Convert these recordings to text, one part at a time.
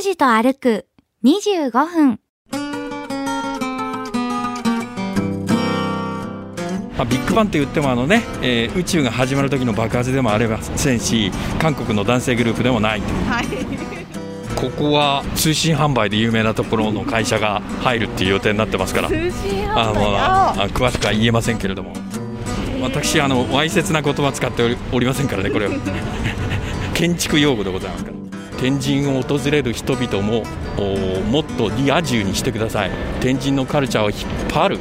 拓司と歩く25分。まあ、ビッグバンって言ってもあのね、えー宇宙が始まる時の爆発でもありませんし韓国の男性グループでもないはい。ここは通信販売で有名なところの会社が入るっていう予定になってますから通信販売？あああ詳しくは言えませんけれども私あのわいせつな言葉使っておりおりませんからねこれは建築用語でございますから天神を訪れる人々ももっとリア充にしてください。天神のカルチャーを引っ張る、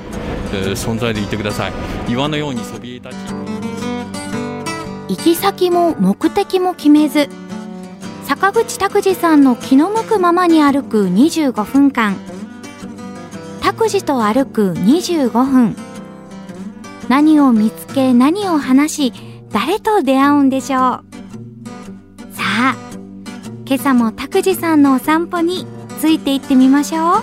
えー存在でいてください。岩のようにそびえ立ち。行き先も目的も決めず坂口拓司さんの気の向くままに歩く25分間。拓司と歩く25分。何を見つけ何を話し誰と出会うんでしょう。さあ今朝も拓司さんのお散歩についていってみましょうおはよ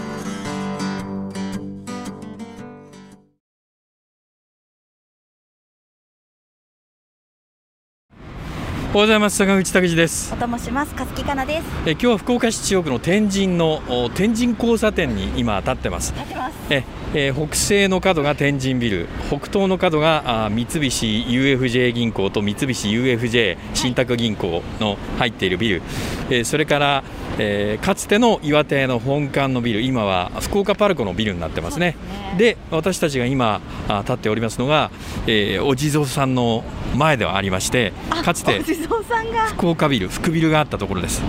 うございます坂口拓司ですおともします。かすきかなです。え今日は福岡市中央区の天神のお天神交差点に今立ってます立ってます。ええー北西の角が天神ビル北東の角があー三菱 UFJ 銀行と三菱 UFJ 信託銀行の入っているビル、えーそれから、えーかつての岩手の本館のビル今は福岡パルコのビルになってますね。で私たちが今あ立っておりますのが、えーお地蔵さんの前ではありましてあかつて。福岡ビル福ビルがあったところです。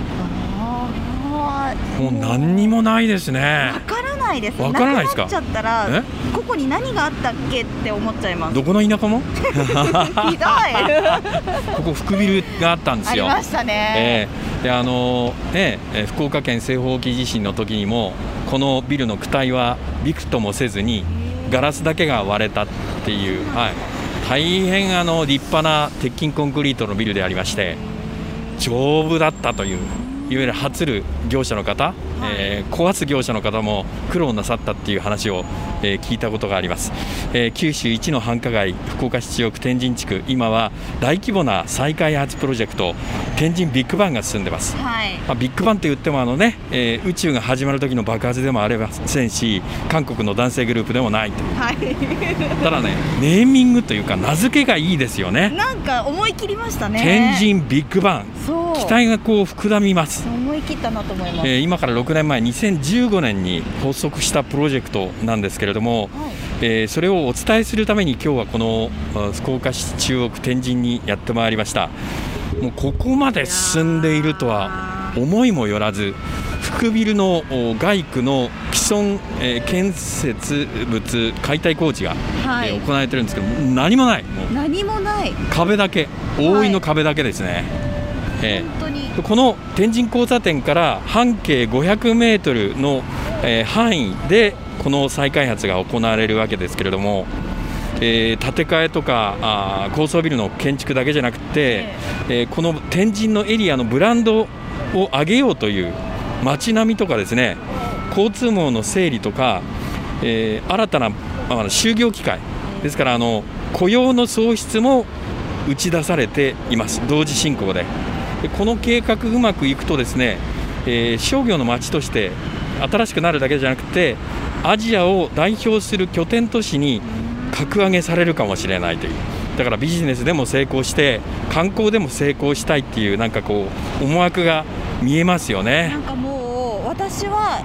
もう何にもないですねないです。わからないですか？なっちゃったらえ、ここに何があったっけって思っちゃいます。どこの田舎も？ひどい。ここ福ビルがあったんですよ。ありましたね。ええ。であのねえー福岡県西方沖地震の時にもこのビルの躯体はびくともせずにガラスだけが割れたっていう、はい、大変あの立派な鉄筋コンクリートのビルでありまして丈夫だったといういわゆる発る業者の方、えー壊す業者の方も苦労なさったっていう話を、えー聞いたことがあります、えー九州一の繁華街福岡市中央区天神地区今は大規模な再開発プロジェクト天神ビッグバンが進んでますはい。まあ、ビッグバンって言ってもあの、ねえー宇宙が始まる時の爆発でもありませんし韓国の男性グループでもないとはい。ただねネーミングというか名付けがいいですよねなんか思い切りましたね。天。神ビッグバン。期待がこう膨らみます、思い切ったなと思います。えー今から6年前2015年に発足したプロジェクトなんですけれども、はい。えーそれをお伝えするために今日はこのあ福岡市中央区天神にやってまいりましたもうここまで進んでいるとは思いもよらず福ビルのお外区の既存、えー建設物解体工事が、はいえー行われてるんですけど何もない何もない。壁だけ覆いの壁だけですね、えー。この天神交差点から半径500メートルの、えー範囲でこの再開発が行われるわけですけれども、えー建て替えとかあー高層ビルの建築だけじゃなくて、えーこの天神のエリアのブランドを上げようという街並みとかですね交通網の整理とか、えー新たな、あの就業機会ですからあの雇用の創出も打ち出されています同時進行で。でこの計画うまくいくとですね、えー商業の街として新しくなるだけじゃなくてアジアを代表する拠点都市に格上げされるかもしれないという。だからビジネスでも成功して観光でも成功したいっていうなんかこう思惑が見えますよね。なんかもう私は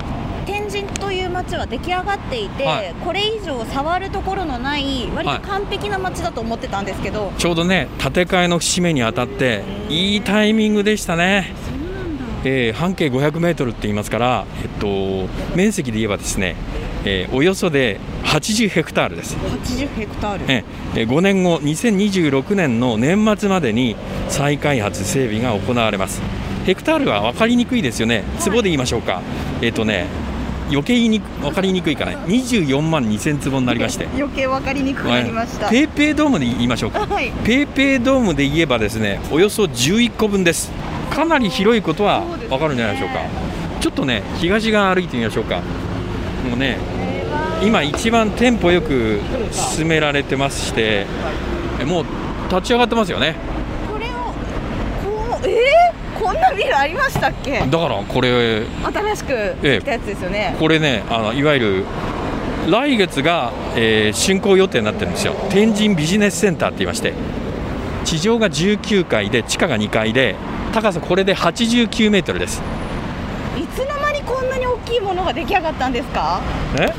天神という街は出来上がっていて、はい。これ以上触るところのない割はい。と完璧な街だと思ってたんですけど、ちょうどね建て替えの節目にあたっていいタイミングでしたね。そうなんだ。えー半径500メートルって言いますから、えっと、面積で言えばですね、えーおよそで80ヘクタールです。80ヘクタール。えー5年後、2026年の年末までに再開発、整備が行われます。ヘクタールは分かりにくいですよね、坪で言いましょうか、えっ、とね、余計に分かりにくいかね、24万2000坪になりまして、余計分かりにくくなりました、ペイペイドームで言いましょうか。はい。ペイペイドームで言えばですねおよそ11個分です。かなり広いことは分かるんじゃないでしょうか。ちょっとね東側歩いてみましょうか。もうね今一番テンポよく進められてましてえもう立ち上がってますよね。これをこうえー、こんなビルありましたっけ？だからこれ新しくできたやつですよね、これねあのいわゆる来月が、えー竣工予定になってるんですよ。天神ビジネスセンターって言いまして。地上が19階で地下が2階で高さこれで89メートルです。いつの間にこんなに大きいものが出来上がったんですか？え？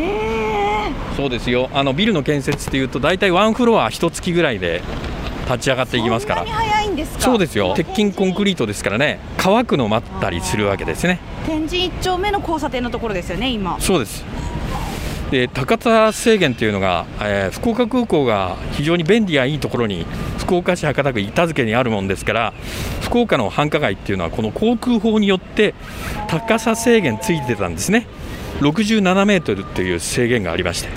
えそうですよ。あのビルの建設っていうと大体ワンフロア一月ぐらいで立ち上がっていきますから。そんなに早いんですか？そうですよ。鉄筋コンクリートですからね。乾くのを待ったりするわけですね。天神一丁目の交差点のところですよね今。そうです。で高さ制限というのが、えー福岡空港が非常に便利やいいところに福岡市博多区板付にあるもんですから福岡の繁華街っていうのはこの航空法によって高さ制限ついてたんですね。67メートルという制限がありまして。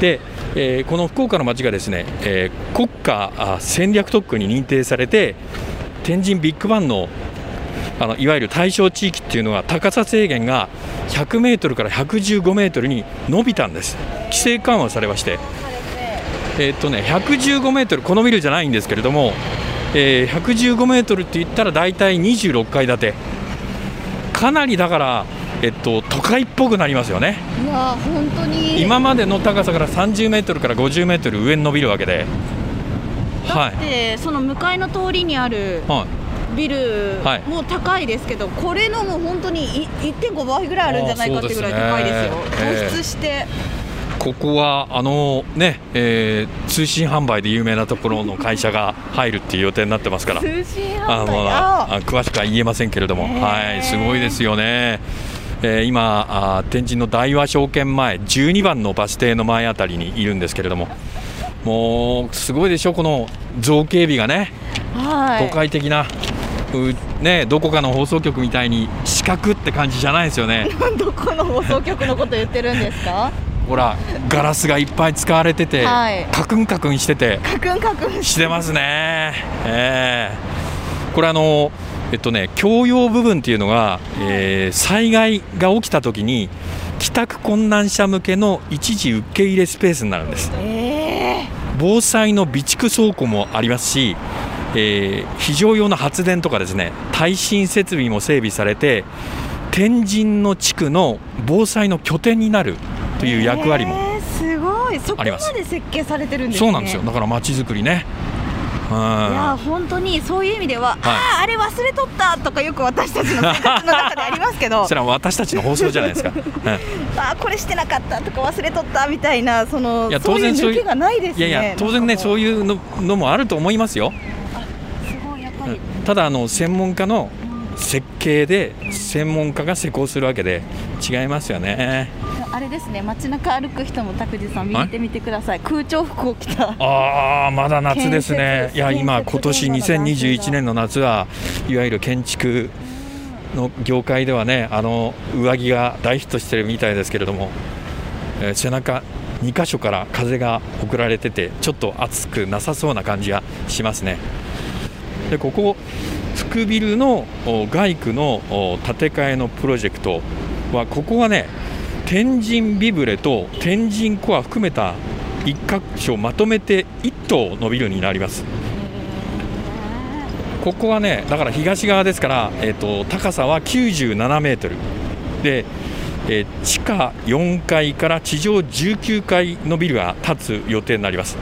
で、えーこの福岡の街がですね、えー国家戦略特区に認定されて天神ビッグバンのあのいわゆる対象地域っていうのは高さ制限が100メートルから115メートルに伸びたんです。規制緩和されまして。えーっとね115メートルこのビルじゃないんですけれども、えー115メートルって言ったら大体26階建て。かなりだからえっと都会っぽくなりますよね。いやー本当に。今までの高さから30メートルから50メートル上に伸びるわけで。だはい。って、その向かいの通りにあるはい。ビルはい。も高いですけど、これのも本当にい1.5倍ぐらいあるんじゃないかっていうぐらい高いですよ。突出して、ここはあのね、えー通信販売で有名なところの会社が入るっていう予定になってますから。通信販売？あああ。詳しくは言えませんけれども、へー。はい、すごいですよね。えー今天神の大和証券前12番のバス停の前あたりにいるんですけれどももうすごいでしょこの造形美がね。はい。都会的な、うね、どこかの放送局みたいに四角って感じじゃないですよね。どこの放送局のこと言ってるんですか？ほらガラスがいっぱい使われてて、はい。カクンカクンしてて。カクンカクンしてますね、ええ。これあのえっとね共用部分っていうのが、えー災害が起きた時に帰宅困難者向けの一時受け入れスペースになるんです。え防災の備蓄倉庫もありますし、えー非常用の発電とかですね耐震設備も整備されて天神の地区の防災の拠点になるという役割も、えーすごい。そこまありますで設計されてるんですね。そうなんですよ。だから街づくりね。うんい。や本当にそういう意味では、あああれ忘れとったとかよく私たちの生活の中でありますけど。それは私たちの放送じゃないですか、う んあーこれしてなかったとか忘れとったみたいなそのいやそういう当然そういう抜けがないですね。いやいや当然ねそう。ういうののもあると思いますよ、すごいやっぱり、うんただあの専門家の設計で専門家が施工するわけで違いますよね。あれですね街中歩く人も拓司さん見はい？てみてください。空調服を着たああまだ夏ですね。いや今今年現場の男性が。2021年の夏はいわゆる建築の業界ではねあの上着が大ヒットしてるみたいですけれども、えー背中2箇所から風が送られててちょっと暑くなさそうな感じがしますね。でここ福ビルの外区の建て替えのプロジェクトはここはね天神ビブレと天神コア含めた一箇所まとめて1棟のビルになります。ここはねだから東側ですから、えー、と高さは97メートル。で、えー地下4階から地上19階のビルが建つ予定になります。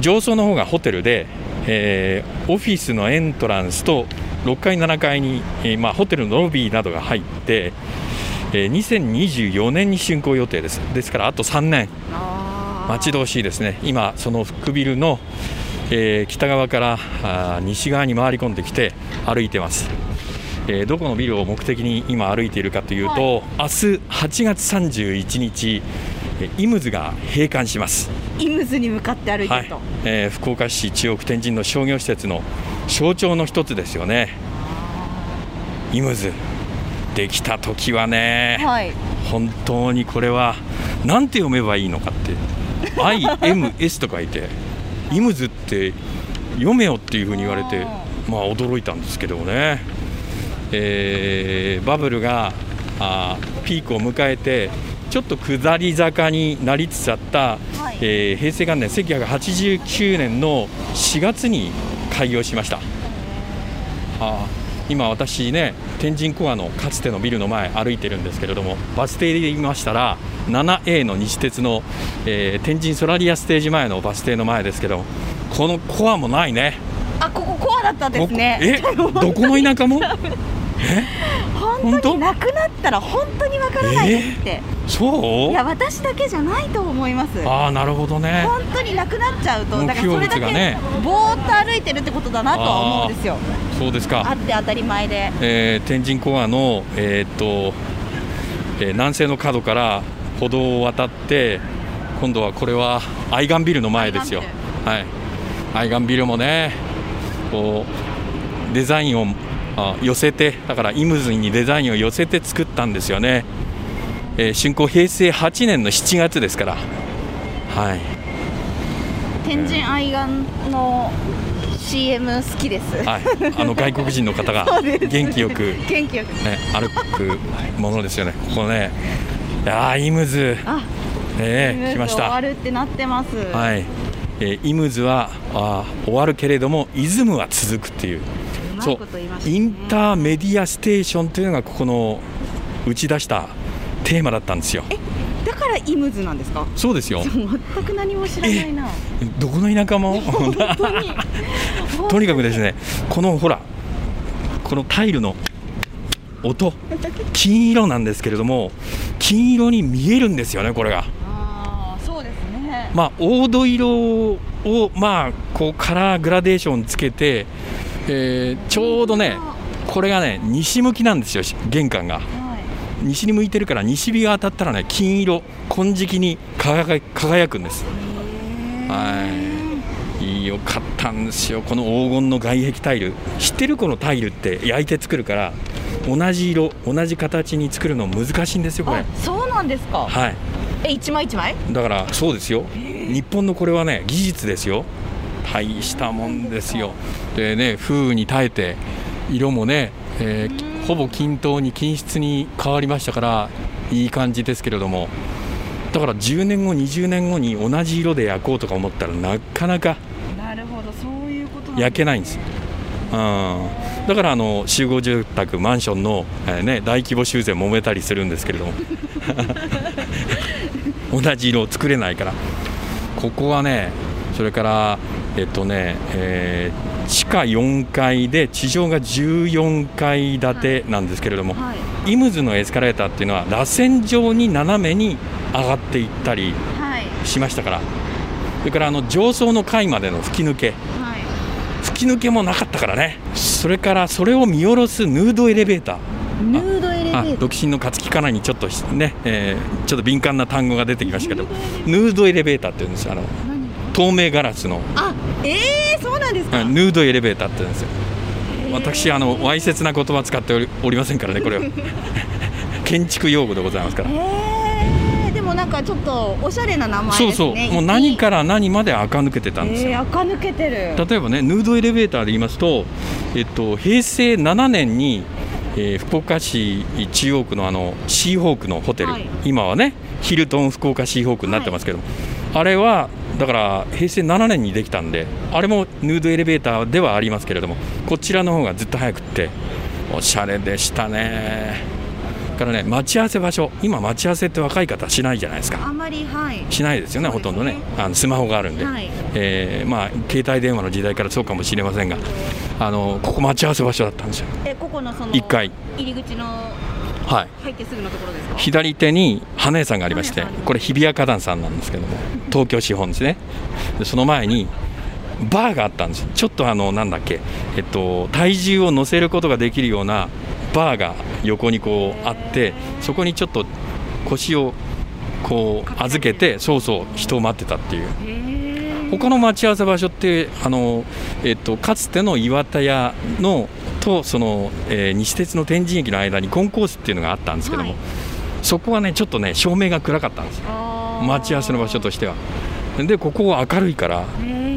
上層の方がホテルで、えーオフィスのエントランスと6階7階に、えーまあ、ホテルのロビーなどが入って、えー2024年に竣工予定です。ですからあと3年。待ち遠しいですね。今その福ビルの、えー北側から西側に回り込んできて歩いてます、えーどこのビルを目的に今歩いているかというと、明日8月31日えーイムズが閉館します。イムズに向かって歩いてはい。ると、えー福岡市中央区天神の商業施設の象徴の一つですよね。イムズできた時はね、はい。本当にこれはなんて読めばいいのかって IMS と書いてイムズって読めよっていうふうに言われてまあ驚いたんですけどもね、えーバブルがあーピークを迎えてちょっと下り坂になりつつあった、はい。えー平成元年1989年の4月に開業しました。あ。今私ね天神コアのかつてのビルの前歩いてるんですけれどもバス停で言いましたら 7A の西鉄の、えー天神ソラリアステージ前のバス停の前ですけどこのコアもないね。あここコアだったんですね。えどこの田舎も？本当？になくなったら本当にわからないですって、そう？いや私だけじゃないと思います。ああなるほどね。本当になくなっちゃうと目だからそれだけぼーっと歩いてるってことだなとは思うんですよ。そうですか。あって当たり前で。えー天神コアの、えーっとえー南西の角から歩道を渡って今度はこれは愛玩ビルの前ですよ。愛はい。愛玩ビルもねこうデザインをあ寄せてだからイムズにデザインを寄せて作ったんですよね、えー竣工平成8年の7月ですから。はい。天神愛玩の CM 好きです。はい、あの外国人の方が 元気よく元気よく。ね、歩くものですよね、ここね、いやーイムズ、あね、来ました、終わるってなってます。はい。えーイムズはあー終わるけれども、イズムは続くっていう、そいうインターメディアステーションというのが、ここの打ち出したテーマだったんですよ、だからイムズなんですか？そうですよ、全く何も知らない。などこの田舎も、本当に。とにかくですね、このほら、このタイルの音、金色なんですけれども、金色に見えるんですよね、これが。あーそうですね。まあ、黄土色を、まあ、こうカラーグラデーションつけて、えーちょうどね、これがね、西向きなんですよ、玄関が。はい。西に向いてるから、西日が当たったらね、金色、金色に輝くんです。はい、よかったんですよ、この黄金の外壁タイル、知ってるこのタイルって焼いて作るから、同じ色、同じ形に作るの難しいんですよ、これ。あ。そうなんですか。はい。え一枚一枚？だからそうですよ、日本のこれはね、技術ですよ、大したもんですよ、でね、風雨に耐えて、色もね、えーほぼ均等に均質に変わりましたから、いい感じですけれども、だから10年後、20年後に同じ色で焼こうとか思ったら、なかなか焼けないんです。うん。だからあの集合住宅、マンションの、えーね、大規模修繕揉めたりするんですけれども。同じ色を作れないから。ここはねそれからえっとね、えー地下4階で地上が14階建てなんですけれども、はい。イムズのエスカレーターっていうのは螺旋状に斜めに上がっていったりはい。しましたから。それからあの上層の階までの吹き抜け。はい。吹き抜けもなかったからね。それからそれを見下ろすヌードエレベーター。ヌードエレベあーター。独身の勝木かなにちょっとね、えーちょっと敏感な単語が出てきましたけどヌードエレベーター。って言うんですよ。あの何透明ガラスの。あえー、そうなんですか？あヌードエレベーターって言うんですよ。私あのわいせつな言葉使っておりおりませんからねこれは。建築用語でございますから。えー、でもなんかちょっとおしゃれな名前そうそう。もう何から何まで垢抜けてたんですよ。えー、垢抜けてる。例えばね、ヌードエレベーターで言いますと、えっと、平成7年に、えー福岡市中央区のあのシーホークのホテル、はい。今はね、ヒルトン福岡シーホークになってますけど、あれはだから平成7年にできたんで、あれもヌードエレベーターではありますけれども、こちらの方がずっと早くって、おしゃれでしたね。だからね、待ち合わせ場所、今、待ち合わせって若い方しないじゃないですか。あんまりはい。しないですよね、ね。ほとんどね、あのスマホがあるんで、はい。えーまあ、携帯電話の時代からそうかもしれませんが、あのここ、待ち合わせ場所だったんですよ、えここのその一階。入り口のはい、入ってすぐのところですか？左手に花屋さんがありましてこれ、日比谷花壇さんなんですけども、東京資本ですね、でその前にバーがあったんですよ、ちょっとあのなんだっけ、えっと、体重を乗せることができるようなバーが横にこうあって、そこにちょっと腰をこう預けて、そうそう、人を待ってたっていう。他の待ち合わせ場所ってあの、えっと、かつての岩田屋のとその、えー西鉄の天神駅の間にコンコースっていうのがあったんですけども、はい。そこはねちょっとね照明が暗かったんですよ。待ち合わせの場所としては。でここは明るいから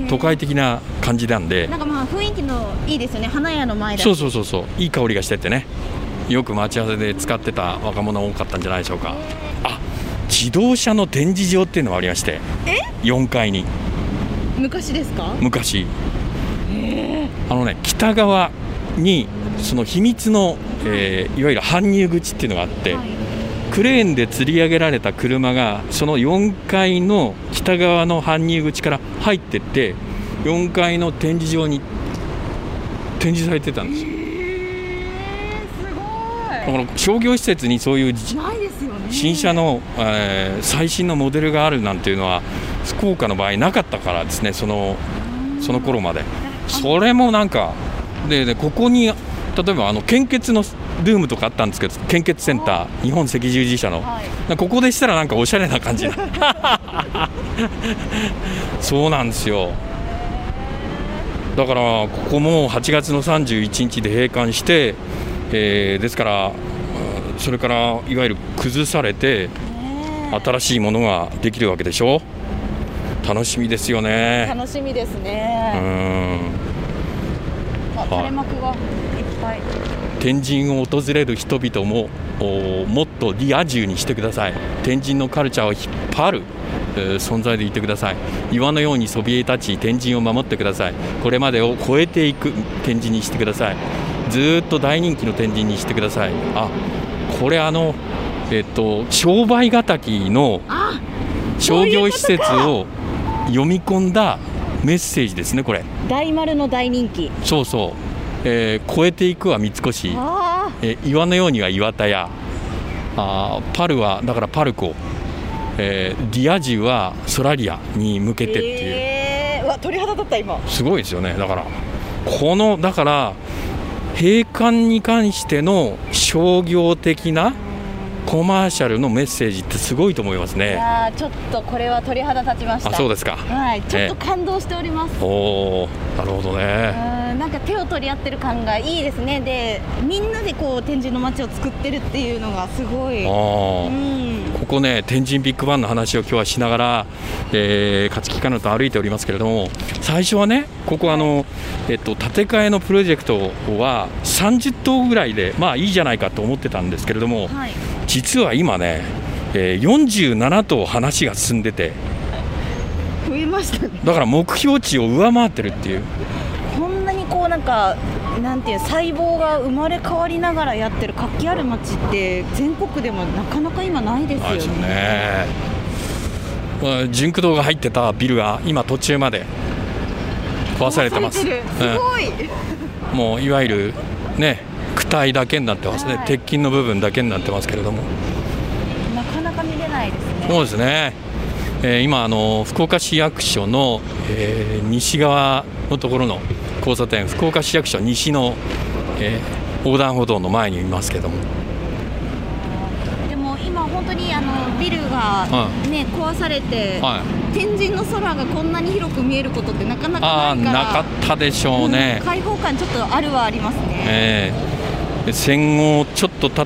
都会的な感じなんで。なんかまあ雰囲気のいいですよね。花屋の前だそうそうそうそう。いい香りがしててね。よく待ち合わせで使ってた若者多かったんじゃないでしょうか。あ自動車の展示場っていうのがありまして4階に。昔ですか？昔。あのね北側にその秘密の、えーいわゆる搬入口っていうのがあって、はい。クレーンで吊り上げられた車がその4階の北側の搬入口から入ってって4階の展示場に展示されてたんですよ。だから商業施設にそういうね。新車の、えー最新のモデルがあるなんていうのは福岡の場合なかったからですねそのその頃まで。それもなんかででここに例えばあの献血のルームとかあったんですけど献血センター日本赤十字社の。はい。ここでしたらなんかおしゃれな感じ。な そうなんですよ。だからここも8月の31日で閉館して、えーですからうんそれからいわゆる崩されて新しいものができるわけでしょ。楽しみですよね。楽しみですうね、ん。あ垂れ幕がいっぱい。天神を訪れる人々もおもっとリア充にしてください。天神のカルチャーを引っ張る、えー存在でいてください。岩のようにそびえ立ち天神を守ってください。これまでを超えていく天神にしてください。ずーっと大人気の天神にしてください。あこれあのえっと商売敵のあ商業施設を読み込んだメッセージですねこれ。大丸の大人気。そうそう、えー超えていくは三越。あえー岩のようには岩田屋。あーパルはだからパルコ、えーディアジュはソラリアに向けてっていう、えー、うわ鳥肌立った今。すごいですよね。だからこのだから閉館に関しての商業的なコマーシャルのメッセージってすごいと思いますいねやーちょっとこれは鳥肌立ちました。あそうですか。はいちょっと感動しております、おおなるほどうねんなんか手を取り合ってる感がいいですね。でみんなでこう天神の街を作ってるっていうのがすごい。うん。ここね天神ビッグバンの話を今日はしながら、えー、勝木かなと歩いておりますけれども最初はねここあの、えっと、建て替えのプロジェクトは30棟ぐらいでまあいいじゃないかと思ってたんですけれどもはい実は今ね、えー47棟話が進んでて。増えましたね。だから目標値を上回ってるっていう。こんなにこうなんかなんていう細胞が生まれ変わりながらやってる活気ある街って全国でもなかなか今ないですよね。ね。まあ純駆動が入ってたビルが今途中まで壊されてます。すごい、うん。もういわゆるね躯体だけになってますね、はい。鉄筋の部分だけになってますけれども。なかなか見れないですね。そうですね、えー今あの福岡市役所の、えー西側のところの交差点福岡市役所西の、えー横断歩道の前にいますけども。でも今本当にあのビルがはね、壊されて、はい。天神の空がこんなに広く見えることってなかなかないかったでしょうねん、開放感ちょっとあるはありますね、えー戦後ちょっと経っ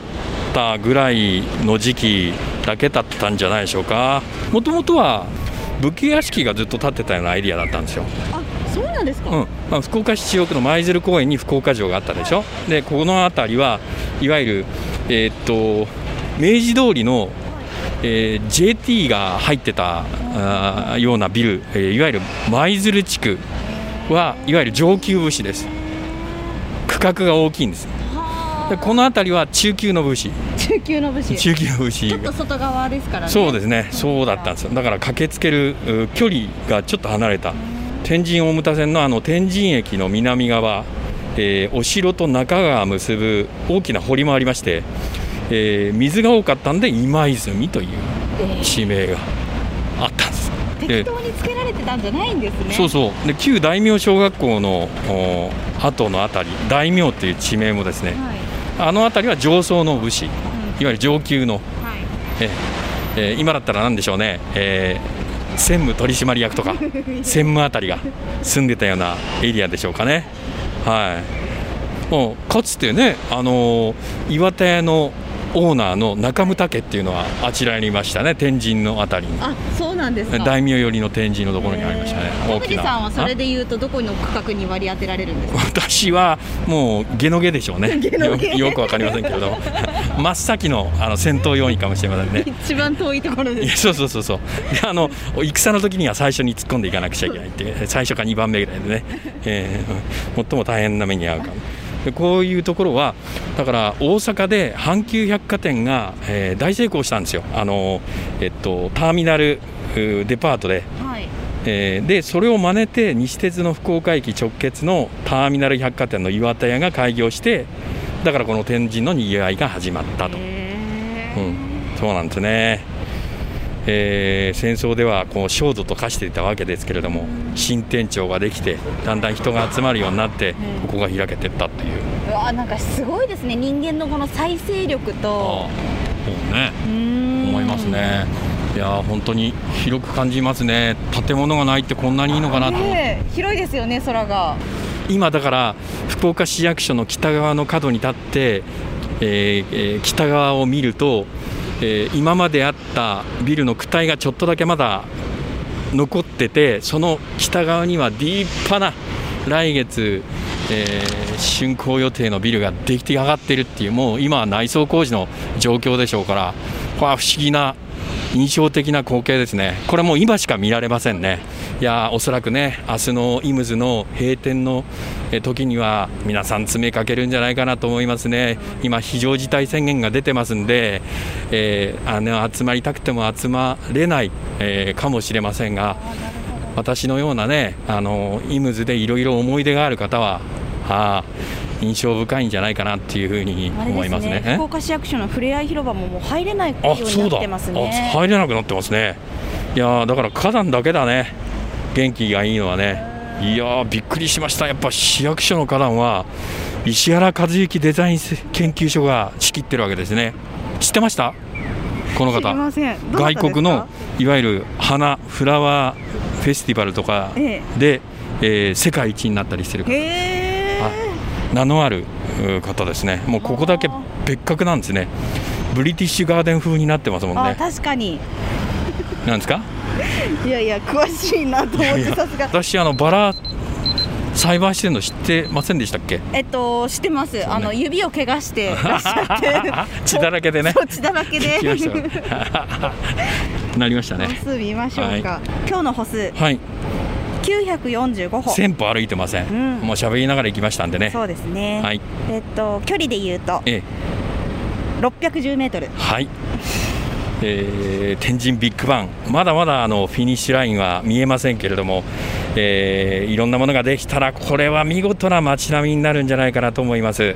たぐらいの時期だけ経ってたんじゃないでしょうか。もともとは武家屋敷がずっと建ってたようなエリアだったんですよ、あそうなんですか、うん。まあ、福岡市中央区の舞鶴公園に福岡城があったでしょ。でこの辺りはいわゆる、えーっと明治通りの、えー JT が入ってたあーようなビル、えーいわゆる舞鶴地区はいわゆる上級武士です。区画が大きいんです。はでこの辺りは中級の武士。あ中級の武士。ち中級武士ょっと外側ですからね。そうですね。そうだったんですよ。だから駆けつけるう距離がちょっと離れた。天神大牟田線のあの天神駅の南側、えーお城と中川を結ぶ大きな堀もありまして、えー水が多かったんで今泉というえー地名があったんです。適で当につけられてたんじゃないんですね。そうそう。で旧大名小学校のお後のあたり大名という地名もですねはい、あの辺りは上層の武士いうん。わゆる上級のはい。えーえー今だったら何でしょうね、えー専務取締役とか 専務あたりが住んでたようなエリアでしょうかね。はい、もうかつてね、あのー岩田屋のオーナーの中牟家っていうのはあちらにいましたね。天神のあたりに。あそうなんですか。大名寄りの天神のところにありましたね。えー大きな。さんはそれあで言うとどこの区画に割り当てられるんですか？私はもうゲノゲでしょうね。ゲノゲ。よよくわかりませんけれども。真っ先のあの戦闘要員かもしれませんね。一番遠いところです。そうそうそうそう。であの戦の時には最初に突っ込んでいかなくちゃいけないって最初か2番目ぐらいでね、えー最も大変な目に遭うかもでこういうところはだから大阪で阪急百貨店が、えー大成功したんですよ。あの、えっと、ターミナルデパートで。はい。えーでそれを真似て西鉄の福岡駅直結のターミナル百貨店の岩田屋が開業してだからこの天神のにぎわいが始まったと、うん、そうなんですね、えー戦争ではこう焦土と化していたわけですけれども新店長ができてだんだん人が集まるようになってうんここが開けていったっていう、うわなんかすごいですね。人間のこの再生力と。そうね思いますね。いやー本当に広く感じますね。建物がないってこんなにいいのかなと。ねえ広いですよね空が。今だから福岡市役所の北側の角に立って、えーえー北側を見ると、えー今まであったビルの躯体がちょっとだけまだ残っててその北側には立派な来月、えー竣工予定のビルが出来上がってるっていうもう今は内装工事の状況でしょうからこれは不思議な印象的な光景ですね、これもう今しか見られませんね、いやおそらくね、明日のイムズの閉店の時には、皆さん、詰めかけるんじゃないかなと思いますね、今、非常事態宣言が出てますんで、えーあの集まりたくても集まれない、えーかもしれませんが、私のようなね、あのイムズでいろいろ思い出がある方は、あー印象深いんじゃないかなっていうふうに思いますね。え？福岡市役所のふれあい広場ももう入れないようあ、に。なってますあ、ね。入れなくなってますね。いやーだから花壇だけだね。元気がいいのはね。いやーびっくりしました。やっぱ市役所の花壇は石原和幸デザイン研究所が仕切ってるわけですね。知ってました？この知り方。ません。外国のいわゆる花フラワーフェスティバルとかえで、えー世界一になったりしてるえ。へえ。名のあるう方ですね。もうここだけ別格なんですね。ブリティッシュガーデン風になってますもんあ、ね。確かに。なんですか？いやいや詳しいなと思ってさすが。私あのバラ栽培してるの知ってませんでしたっけ？えっと知ってます。あの指を怪我して らっしゃって。血だらけでね血だらけで。なりました歩ね。数見ましょうか。今日の歩数はい、945歩。千歩歩いてません。うんもう喋りながら行きましたんでね。そうですね。はい、えっと距離で言うとええ、610メートル。はい。えー天神ビッグバンまだまだあのフィニッシュラインは見えませんけれども、えーいろんなものができたらこれは見事な街並みになるんじゃないかなと思います。